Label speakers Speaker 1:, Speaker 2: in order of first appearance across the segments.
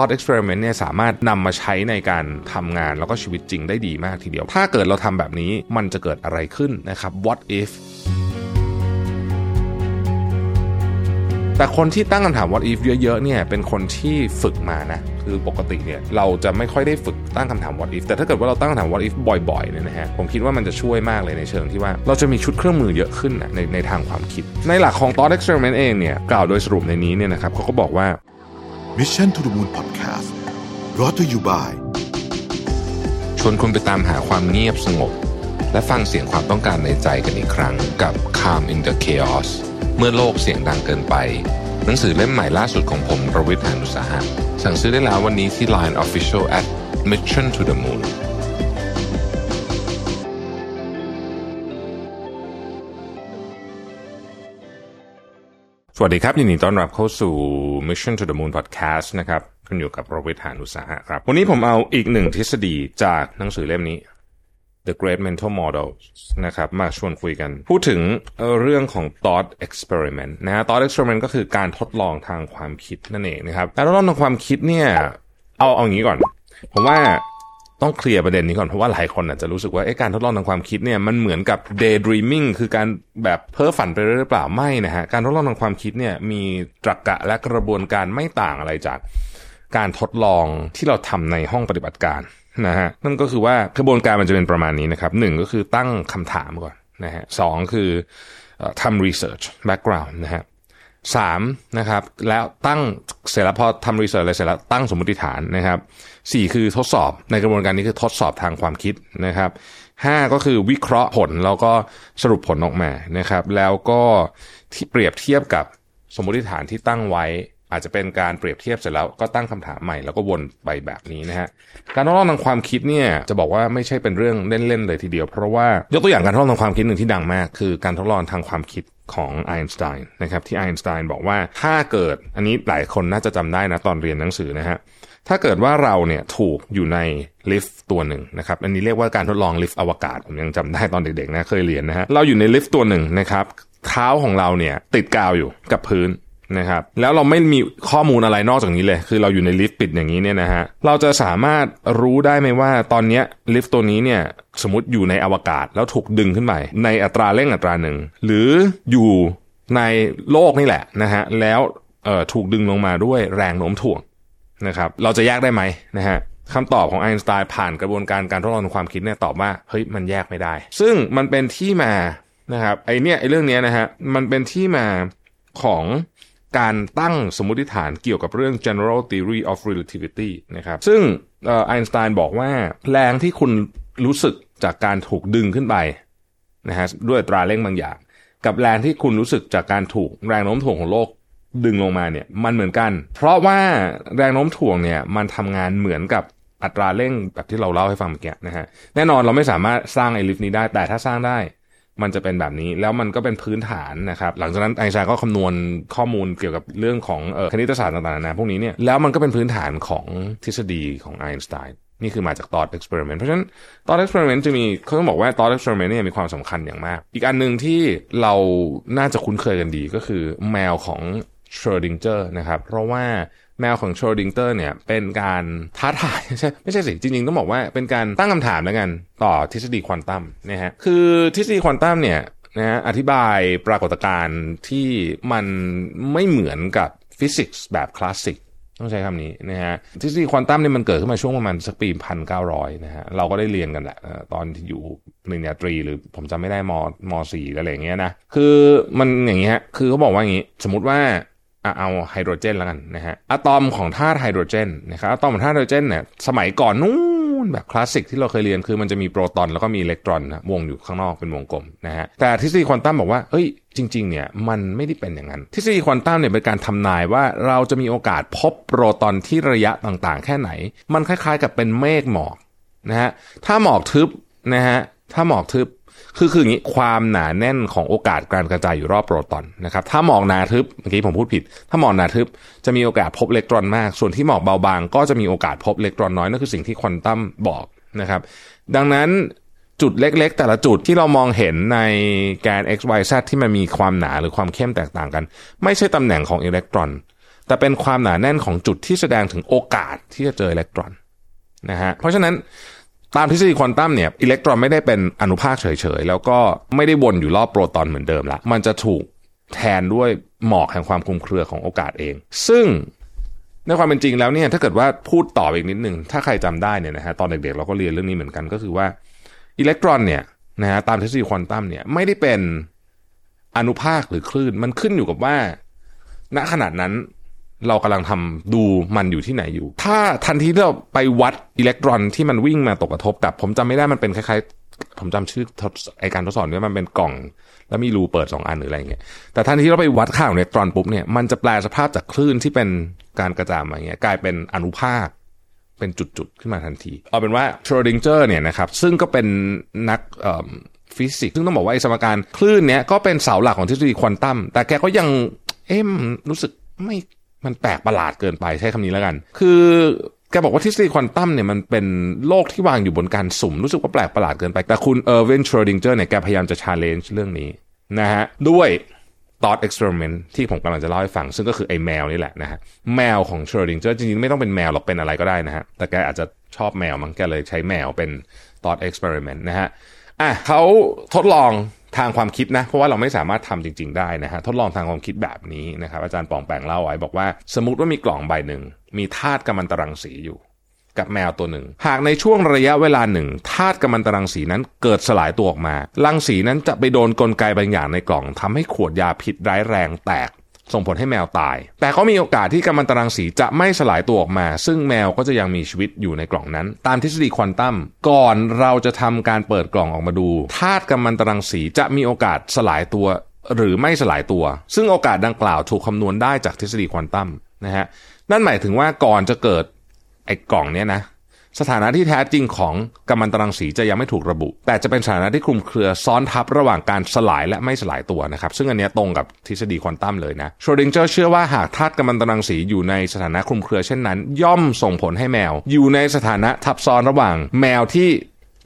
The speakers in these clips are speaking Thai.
Speaker 1: thought experiment เนี่ยสามารถนำมาใช้ในการทำงานแล้วก็ชีวิตจริงได้ดีมากทีเดียว ถ้าเกิดเราทำแบบนี้มันจะเกิดอะไรขึ้นนะครับ what if แต่คนที่ตั้งคำถาม what if เยอะๆเนี่ยเป็นคนที่ฝึกมานะคือปกติเนี่ยเราจะไม่ค่อยได้ฝึกตั้งคำถาม what if แต่ถ้าเกิดว่าเราตั้งคำถาม what if บ่อยๆเนี่ยนะฮะผมคิดว่ามันจะช่วยมากเลยในเชิงที่ว่าเราจะมีชุดเครื่องมือเยอะขึ้นนะในในทางความคิด ในหลักของ thought experiment เองเนี่ยกล่าวโดยสรุปในนี้เนี่ยนะครับเขาก็บอกว่า
Speaker 2: Mission to the Moon Podcast brought to you by
Speaker 1: ชวนคุณไปตามหาความเงียบสงบ และฟังเสียงความต้องการในใจกันอีกครั้งกับ Calm in the Chaos เมื่อโลกเสียงดังเกินไป หนังสือเล่มใหม่ล่าสุดของผมรวิทยานุสาหะสั่งซื้อได้แล้ววันนี้ที่ Line Official at Mission to the Moon วัสดีครับ ยินดีต้อนรับเข้าสู่ Mission to the Moon Podcast นะครับคุณอยู่กับโรวิทยานุสาหะครับ วันนี้ผมเอาอีกหนึ่งทฤษฎีจากหนังสือเล่มนี้ The Great Mental Model นะครับ มาชวนคุยกัน พูดถึงเอ่อเรื่องของ thought experiment นะฮะ thought experiment ก็คือการทดลองทางความคิดนั่นเองนะครับการทดลองทางความคิดเนี่ย เอาเอาอย่างนี้ก่อน ผมว่า ต้องเคลียร์ประเด็นนี้ก่อน เพราะว่าหลายคนอาจจะรู้สึกว่าการทดลองทางความคิดเนี่ยมันเหมือนกับ daydreaming คือการแบบเพ้อฝันไปเรื่อยหรือเปล่าไม่นะฮะการทดลองทางความคิดเนี่ยมีตรรกะและกระบวนการไม่ต่างอะไรจาก การทดลองที่เราทำในห้องปฏิบัติการนะฮะนั่นก็คือว่ากระบวนการมันจะเป็นประมาณนี้นะครับหนึ่งก็คือตั้งคำถามก่อนนะฮะสองคือทำ research background นะฮะ สามนะครับแล้วตั้งเสร็จแล้วพอทำรีเสิร์ชอะไรเสร็จแล้วตั้งสมมติฐานนะครับสี่คือทดสอบในกระบวนการนี้คือทดสอบทางความคิดนะครับห้าก็คือวิเคราะห์ผลแล้วก็สรุปผลออกมานะครับแล้วก็เปรียบเทียบกับสมมติฐานที่ตั้งไว้ อาจจะเป็นการเปรียบเทียบเสร็จแล้วก็ตั้งคำถามใหม่แล้วก็วนไปแบบนี้นะฮะการทดลองทางความคิดเนี่ยจะบอกว่าไม่ใช่เป็นเรื่องเล่นๆเลยทีเดียว เพราะว่ายกตัวอย่างการทดลองทางความคิดหนึ่งที่ดังมาก คือการทดลองทางความคิดของไอน์สไตน์นะครับที่ไอน์สไตน์บอกว่าถ้าเกิดอันนี้หลายคนน่าจะจำได้นะตอนเรียนหนังสือนะฮะถ้าเกิดว่าเราเนี่ยถูกอยู่ในลิฟต์ตัวหนึ่งนะครับอันนี้เรียกว่าการทดลองลิฟต์อวกาศผมยังจำได้ตอนเด็กๆนะเคยเรียนนะฮะเราอยู่ในลิฟต์ตัวหนึ่งนะครับเท้าของเราเนี่ยติดกาวอยู่กับพื้น นะครับแล้วเราไม่มีข้อมูลอะไรนอกจากนี้เลย คือเราอยู่ในลิฟต์ปิดอย่างนี้เนี่ยนะฮะเราจะสามารถรู้ได้ไหมว่าตอนนี้ลิฟต์ตัวนี้เนี่ยสมมติอยู่ในอวกาศแล้วถูกดึงขึ้นไปในอัตราเร่งอัตราหนึ่งหรืออยู่ในโลกนี่แหละนะฮะแล้วเอ่อถูกดึงลงมาด้วยแรงโน้มถ่วงนะครับเราจะแยกได้ไหมนะฮะคำตอบของไอน์สไตน์ผ่านกระบวนการการทดลองความคิดเนี่ยตอบว่าเฮ้ยมันแยกไม่ได้ ซึ่งมันเป็นที่มานะครับไอเนี่ยไอเรื่องเนี้ยนะฮะมันเป็นที่มาของ การตั้งสมมติฐานเกี่ยวกับเรื่อง general theory of relativity นะครับ ซึ่งไอน์สไตน์บอกว่าแรงที่คุณรู้สึกจากการถูกดึงขึ้นไปนะฮะด้วยตราเร่งบางอย่าง กับแรงที่คุณรู้สึกจากการถูกแรงโน้มถ่วงของโลกดึงลงมาเนี่ยมันเหมือนกัน เพราะว่าแรงโน้มถ่วงเนี่ยมันทำงานเหมือนกับอัตราเร่งแบบที่เราเล่าให้ฟังเมื่อกี้นะฮะแน่นอนเราไม่สามารถสร้างไอลิฟต์นี้ได้แต่ถ้าสร้างได้ มันจะเป็นแบบนี้แล้วมันก็เป็นพื้นฐานนะครับหลังจากนั้นไอน์สไตน์ก็คำนวณข้อมูลเกี่ยวกับเรื่องของออคณิตศาสตร์ต่างๆนะพวกนี้เนี่ยแล้วมันก็เป็นพื้นฐานของทฤษฎีของไอน์สไตน์นี่คือมาจากตอนเอ็กซ์เพร์เมนต์เพราะฉะนั้นThought Experiment จะมีเขาต้องบอกว่า Thought Experiment เนี่ยมีความสำคัญอย่างมาก อีกอันหนึ่งที่เราน่าจะคุ้นเคยกันดีก็คือแมวของ ชเรอดิงเงอร์นะครับเพราะว่าแมวของชเรอดิงเงอร์เนี่ยเป็นการท้าทายใช่ไม่ใช่สิจริงๆ ต้องบอกว่าเป็นการตั้งคำถามแล้วกันต่อทฤษฎีควอนตัมนะฮะคือทฤษฎีควอนตัมเนี่ยนะฮะอธิบายปรากฏการณ์ที่มันไม่เหมือนกับฟิสิกส์แบบคลาสสิกต้องใช้คำนี้นะฮะทฤษฎีควอนตัมเนี่ยมันเกิดขึ้นมาช่วงประมาณสักปีพันเก้าร้อยนะฮะเราก็ได้เรียนกันแหละตอนที่อยู่ปริญญาตรีหรือผมจำไม่ได้ม.สี่อะไรอย่างเงี้ยนะคือมันอย่างเงี้ยคือเขาบอกว่าอย่างงี้ สมมติว่า เอาไฮโดรเจนแล้วกันนะฮะอะตอมของธาตุไฮโดรเจนนะครับอะตอมของธาตุไฮโดรเจนเนี่ยสมัยก่อนนู้นแบบคลาสสิกที่เราเคยเรียนคือมันจะมีโปรตอนแล้วก็มีอิเล็กตรอนนะวงอยู่ข้างนอกเป็นวงกลมนะฮะแต่ทฤษฎีควอนตัมบอกว่าเฮ้ยจริงๆเนี่ยมันไม่ได้เป็นอย่างนั้น ทฤษฎีควอนตัมเนี่ยเป็นการทำนายว่าเราจะมีโอกาสพบโปรตอนที่ระยะต่างๆ แค่ไหน มันคล้ายๆ กับเป็นเมฆหมอกนะฮะถ้าหมอกทึบนะฮะถ้าหมอกทึบ คือคืออย่างนี้ความหนาแน่นของโอกาสการกระจายอยู่รอบโปรตอนนะครับถ้าหมอกหนาทึบเมื่อกี้ผมพูดผิด ถ้าหมอกหนาทึบจะมีโอกาสพบอิเล็กตรอนมาก ส่วนที่หมอกเบาบางก็จะมีโอกาสพบอิเล็กตรอนน้อยนั่นคือสิ่งที่ควอนตัมบอกนะครับดังนั้นจุดเล็ก ๆ แต่ละจุดที่เรามองเห็นในแกน x y z ที่มันมีความหนาหรือความเข้มแตกต่างกัน ไม่ใช่ตำแหน่งของอิเล็กตรอน แต่เป็นความหนาแน่นของจุดที่แสดงถึงโอกาสที่จะเจออิเล็กตรอนนะฮะเพราะฉะนั้น ตามทฤษฎีควอนตัมเนี่ยอิเล็กตรอนไม่ได้เป็นอนุภาคเฉยๆ แล้วก็ไม่ได้วนอยู่รอบโปรตอนเหมือนเดิมละมันจะถูกแทนด้วยหมอกแห่งความคลุมเครือของโอกาสเอง ซึ่งในความเป็นจริงแล้วเนี่ยถ้าเกิดว่าพูดต่ออีกนิดหนึ่งถ้าใครจำได้เนี่ยนะฮะตอนเด็กๆเราก็เรียนเรื่องนี้เหมือนกันก็คือว่าอิเล็กตรอนเนี่ยนะฮะตามทฤษฎีควอนตัมเนี่ยไม่ได้เป็นอนุภาคหรือคลื่น มันขึ้นอยู่กับว่า ณขณะนั้น เรากำลังทำดูมันอยู่ที่ไหนอยู่ ถ้าทันทีที่เราไปวัดอิเล็กตรอนที่มันวิ่งมาตกกระทบกับผมจำไม่ได้มันเป็นคล้ายๆ ผมจำชื่อไอการทดสอบเนี่ยมันเป็นกล่อง แล้วมีรูเปิดสองอันหรืออะไรเงี้ยแต่ทันทีที่เราไปวัดค่าของอิเล็กตรอนปุ๊บเนี่ยมันจะแปลสภาพจากคลื่นที่เป็นการกระจายมาเงี้ยกลายเป็นอนุภาคเป็นจุดๆขึ้นมาทันที เอาเป็นว่าชโรดิงเจอร์เนี่ยนะครับซึ่งก็เป็นนักฟิสิกส์ซึ่งต้องบอกว่าไอ้สมการคลื่นเนี้ยก็เป็นเสาหลักของทฤษฎีควอนตัมแต่แกก็ยังเอ๊ะรู้สึกไม่ มันแปลกประหลาดเกินไปใช้คำนี้แล้วกัน คือแกบอกว่าทฤษฎีควอนตัมเนี่ยมันเป็นโลกที่วางอยู่บนการสุ่ม รู้สึกว่าแปลกประหลาดเกินไป แต่คุณเออร์เวนชโรดิงเจอร์เนี่ยแกพยายามจะ challenge เรื่องนี้นะฮะด้วย thought experiment ที่ผมกำลังจะเล่าให้ฟัง ซึ่งก็คือไอ้แมวนี่แหละนะฮะแมวของชโรดิงเจอร์จริงๆ ไม่ต้องเป็นแมวหรอกเป็นอะไรก็ได้นะฮะ แต่แกอาจจะชอบแมวมั้งแกเลยใช้แมวเป็น thought experiment นะฮะอะเขาทดลอง ทางความคิดนะเพราะว่าเราไม่สามารถทำจริง ๆ ได้นะฮะทดลองทางความคิดแบบนี้นะครับอาจารย์ปองแปงเล่าไว้บอกว่า สมมติว่ามีกล่องใบหนึ่งมีธาตุกัมมันตรังสีอยู่ กับแมวตัวหนึ่ง หากในช่วงระยะเวลาหนึ่งธาตุกัมมันตรังสีนั้นเกิดสลายตัวออกมา รังสีนั้นจะไปโดนกลไกบางอย่างในกล่องทำให้ขวดยาพิษร้ายแรงแตก ส่งผลให้แมวตาย แต่ก็มีโอกาสที่กัมมันตรังสีจะไม่สลายตัวออกมา ซึ่งแมวก็จะยังมีชีวิตอยู่ในกล่องนั้น ตามทฤษฎีควอนตัมก่อนเราจะทำการเปิดกล่องออกมาดูธาตุกัมมันตรังสีจะมีโอกาสสลายตัว หรือไม่สลายตัว ซึ่งโอกาสดังกล่าวถูกคำนวณได้จากทฤษฎีควอนตัมนะฮะนั่นหมายถึงว่าก่อนจะเกิดไอ้กล่องเนี้ยนะ สถานะที่แท้จริงของกัมมันตรังสีจะยังไม่ถูกระบุ แต่จะเป็นสถานะที่คลุมเครือซ้อนทับระหว่างการสลายและไม่สลายตัวนะครับ ซึ่งอันนี้ตรงกับทฤษฎีควอนตัมเลยนะโชดิงเจอร์เชื่อว่าหากธาตุกัมมันตรังสีอยู่ในสถานะคลุมเครือเช่นนั้น ย่อมส่งผลให้แมว อยู่ในสถานะทับซ้อนระหว่างแมวที่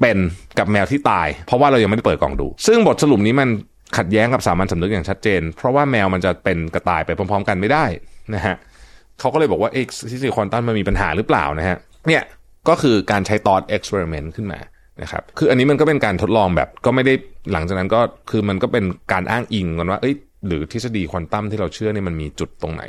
Speaker 1: เป็นกับแมวที่ตาย เพราะว่าเรายังไม่ได้เปิดกล่องดู ซึ่งบทสรุปนี้มันขัดแย้งกับสามัญสำนึกอย่างชัดเจน เพราะว่าแมวมันจะเป็นกระต่ายไปพร้อม ๆ กันไม่ได้นะฮะเขาก็เลยบอกว่าเอ็กซ์ทฤษฎีควอนตัมมันมีปัญหาหรือเปล่านะฮะเนี่ย ก็คือการใช้ตอ t เอ็กซ์เพร์เมนต์ขึ้นมานะครับคืออันนี้มันก็เป็นการทดลองแบบก็ไม่ได้หลังจากนั้นก็คือมันก็เป็นการอ้างอิงกันว่าเอ้ยหรือทฤษฎีควอนตัมที่เราเชื่อเนี่ยมันมีจุดตรงไหน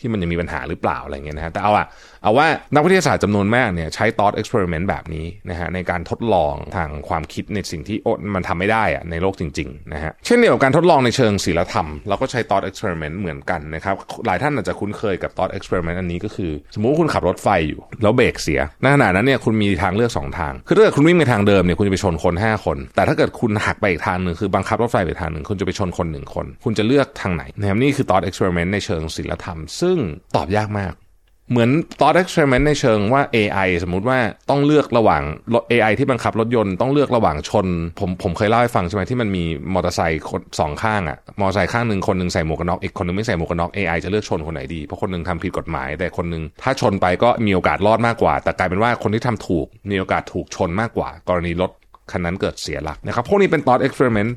Speaker 1: ที่มันยังมีปัญหาหรือเปล่าอะไรเงี้ยนะฮะแต่เอาอะเอาว่านักวิทยาศาสตร์จำนวนมากเนี่ยใช้ตอ t เอ็กซ์เพร์เมนต์แบบนี้นะฮะในการทดลองทางความคิดในสิ่งที่มันทำไม่ได้อะในโลกจริงๆนะฮะเช่นเดียวกับการทดลองในเชิงศิลธรรม เราก็ใช้ตอ t เอ็กซ์เพร์เมนต์เหมือนกันนะครับหลายท่านอาจจะคุ้นเคยกับตอ t เอ็กซ์เพร์เมนต์อันนี้ก็คือ สมมุติคุณขับรถไฟอยู่ แล้วเบรกเสียในขณะนั้นเนี่ยคุณมีทางเลือก 2 ทาง คือถ้าเกิดคุณวิ่งไปทางเดิมเนี่ยคุณจะไปชนคน 5 คน แต่ถ้าเกิดคุณหักไปอีกทางหนึ่งคือบังคับรถไฟไปทางหนึ่งคุณจะไปชนคนหนึ่งคน คุณจะเลือกทางไหนนะครับนี่คือตอ t เอ็กซ์เพร์เมนต์ในเชิงศิลธรรมซึ่งตอบยากมาก เหมือน thought experiment ในเชิงว่า AI สมมุติว่าต้องเลือกระหว่างรถ AI ที่บังคับรถยนต์ต้องเลือกระหว่างชน ผมผมเคยเล่าให้ฟังใช่ไหมที่มันมีมอเตอร์ไซค์สองข้างอะมอเตอร์ไซค์ข้างหนึ่งคนหนึ่งใส่หมวกกันน็อกอีกคนหนึ่งไม่ใส่หมวกกันน็อก AI จะเลือกชนคนไหนดีเพราะคนหนึ่งทำผิดกฎหมาย แต่คนหนึ่งถ้าชนไปก็มีโอกาสรอดมากกว่า แต่กลายเป็นว่าคนที่ทำถูกมีโอกาสถูกชนมากกว่า กรณีรถคันนั้นเกิดเสียหลักนะครับพวกนี้เป็น thought experiment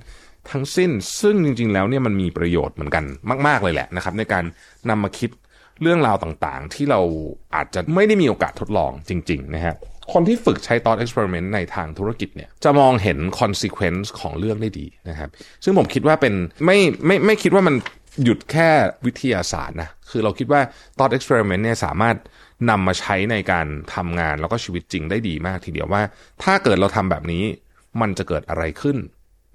Speaker 1: ทั้งสิ้น ซึ่งจริง ๆ แล้วเนี่ยมันมีประโยชน์เหมือนกันมาก ๆ เลยแหละนะครับ ในการนำมาคิดเรื่องราวต่างๆ ที่เราอาจจะไม่ได้มีโอกาสทดลองจริง ๆ นะฮะคนที่ฝึกใช้ thought experiment ในทางธุรกิจเนี่ยจะมองเห็น consequence ของเรื่องได้ดีนะครับ ซึ่งผมคิดว่าเป็นไม่ไม่ไม่คิดว่ามันหยุดแค่วิทยาศาสตร์นะ คือเราคิดว่า thought experiment เนี่ยสามารถนำมาใช้ในการทำงานแล้วก็ชีวิตจริงได้ดีมากทีเดียวว่า ถ้าเกิดเราทำแบบนี้มันจะเกิดอะไรขึ้น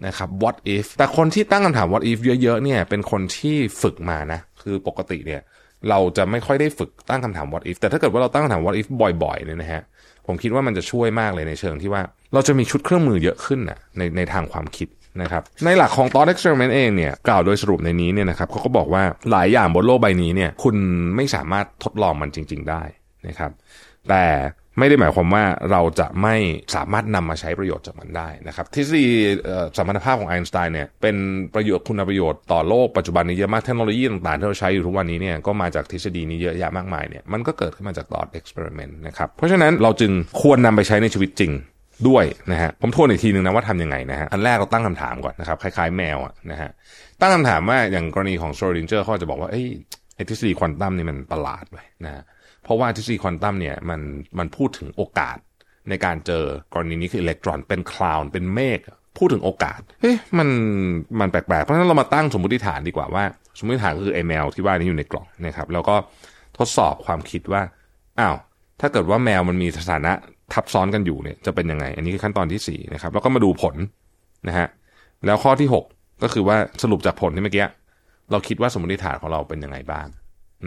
Speaker 1: นะครับ what if แต่คนที่ตั้งคำถาม what if เยอะๆเนี่ยเป็นคนที่ฝึกมานะคือปกติเนี่ยเราจะไม่ค่อยได้ฝึกตั้งคำถาม what if แต่ถ้าเกิดว่าเราตั้งคำถาม what if บ่อยๆเนี่ยนะฮะผมคิดว่ามันจะช่วยมากเลยในเชิงที่ว่าเราจะมีชุดเครื่องมือเยอะขึ้นนะในในทางความคิดนะครับในหลักของ thought experiment เองเนี่ยกล่าวโดยสรุปในนี้เนี่ยนะครับเขาก็บอกว่าหลายอย่างบนโลกใบนี้เนี่ยคุณไม่สามารถทดลองมันจริง ๆ ได้นะครับแต่ ไม่ได้หมายความว่าเราจะไม่สามารถนำมาใช้ประโยชน์จากมันได้นะครับทฤษฎีสมรรถภาพของไอน์สไตน์เนี่ยเป็นประโยชน์คุณประโยชน์ต่อโลกปัจจุบันนี้เยอะมากเทคโนโลยีต่างๆที่เราใช้อยู่ทุกวันนี้เนี่ยก็มาจากทฤษฎีนี้เยอะแยะมากมายเนี่ยมันก็เกิดขึ้นมาจาก thought experiment นะครับเพราะฉะนั้นเราจึงควรนำไปใช้ในชีวิตจริงด้วยนะฮะผมทวนอีกทีหนึ่งนะว่าทำยังไงนะฮะอันแรกเราตั้งคำถามก่อนนะครับคล้ายๆแมวอะนะฮะตั้งคำถามว่าอย่างกรณีของโชดินเจอร์เขาจะบอกว่าเอ้ทฤษฎีควอนตัมนี่มันประหลาดไปนะเพ ราะว่าทฤษฎีควอนตัมเนี่ยมันมันพูดถึงโอกาสในการเจอกรณีนี้คืออิเล็กตรอนเป็น cloud เป็นเมฆพูดถึงโอกาสเฮ้ยมันมันแปลกๆ เพราะฉะนั้นเรามาตั้งสมมติฐานดีกว่าว่า สมมติฐานก็คือไอ้แมวที่ว่านี้อยู่ในกล่องนะครับ แล้วก็ทดสอบความคิดว่าอ้าวถ้าเกิดว่าแมวมันมีสถานะทับซ้อนกันอยู่เนี่ยจะเป็นยังไง อันนี้คือขั้นตอนที่4นะครับแล้วก็มาดูผลนะฮะแล้วข้อที่ 6 ก็คือว่าสรุปจากผลที่เมื่อกี้เราคิดว่าสมมติฐานของเราเป็นยังไงบ้าง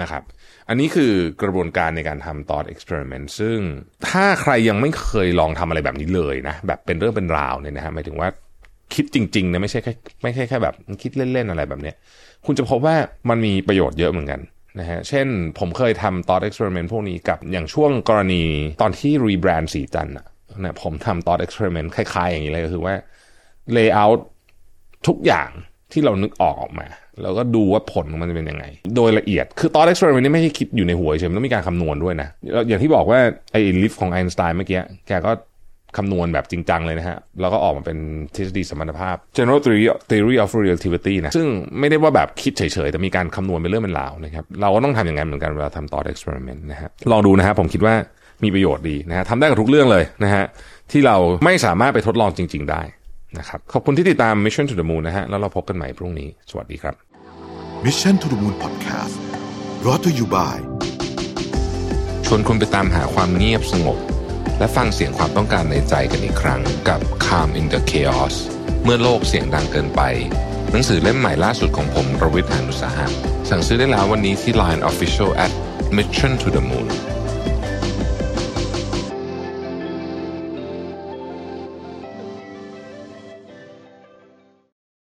Speaker 1: นะครับ อันนี้คือกระบวนการในการทำ thought experiment ซึ่งถ้าใครยังไม่เคยลองทำอะไรแบบนี้เลยนะ แบบเป็นเรื่องเป็นราวเนี่ยนะฮะหมายถึงว่าคิดจริงๆนะไม่ใช่แค่ไม่ใช่แค่แบบคิดเล่นๆอะไรแบบเนี้ยคุณจะพบว่ามันมีประโยชน์เยอะเหมือนกันนะฮะเช่นผมเคยทำ thought experiment พวกนี้กับอย่างช่วงกรณีตอนที่ rebrand สีจันนะนะผมทำ thought experiment คล้ายๆอย่างนี้เลยก็คือว่า layout ทุกอย่าง ที่เรานึกออกออกมาแล้วก็ดูว่าผลของมันจะเป็นยังไง โดยละเอียด คือ thought experiment นี่ไม่ใช่คิดอยู่ในหัวเฉยมันต้องมีการคำนวณด้วยนะ อย่างที่บอกว่าไอ้ลิฟต์ของไอน์สไตน์เมื่อกี้ แกก็คำนวณแบบจริงจังเลยนะฮะ แล้วก็ออกมาเป็นทฤษฎีสมรรถภาพ general theory theory of relativity นะ ซึ่งไม่ได้ว่าแบบคิดเฉยๆ แต่มีการคำนวณเป็นเรื่องเป็นราวนะครับ เราก็ต้องทำอย่างนั้นเหมือนกันเวลาทำ thought experiment นะฮะ ลองดูนะฮะ ผมคิดว่ามีประโยชน์ดีนะฮะทำได้กับทุกเรื่องเลยนะฮะ ที่เราไม่สามารถไปทดลองจริง ๆ ได้ นะครับขอบคุณที่ติดตาม Mission to the Moon นะฮะแล้วเราพบกันใหม่พรุ่งนี้ สวัสดีครับ
Speaker 2: Mission to the Moon Podcast brought to you by
Speaker 1: ชวนคุณไปตามหาความเงียบสงบ และฟังเสียงความต้องการในใจกันอีกครั้งกับ Calm in the Chaos เมื่อโลกเสียงดังเกินไป หนังสือเล่มใหม่ล่าสุดของผมรวิทยานุสาหะสั่งซื้อได้แล้ววันนี้ที่ Line Official at Mission to the Moon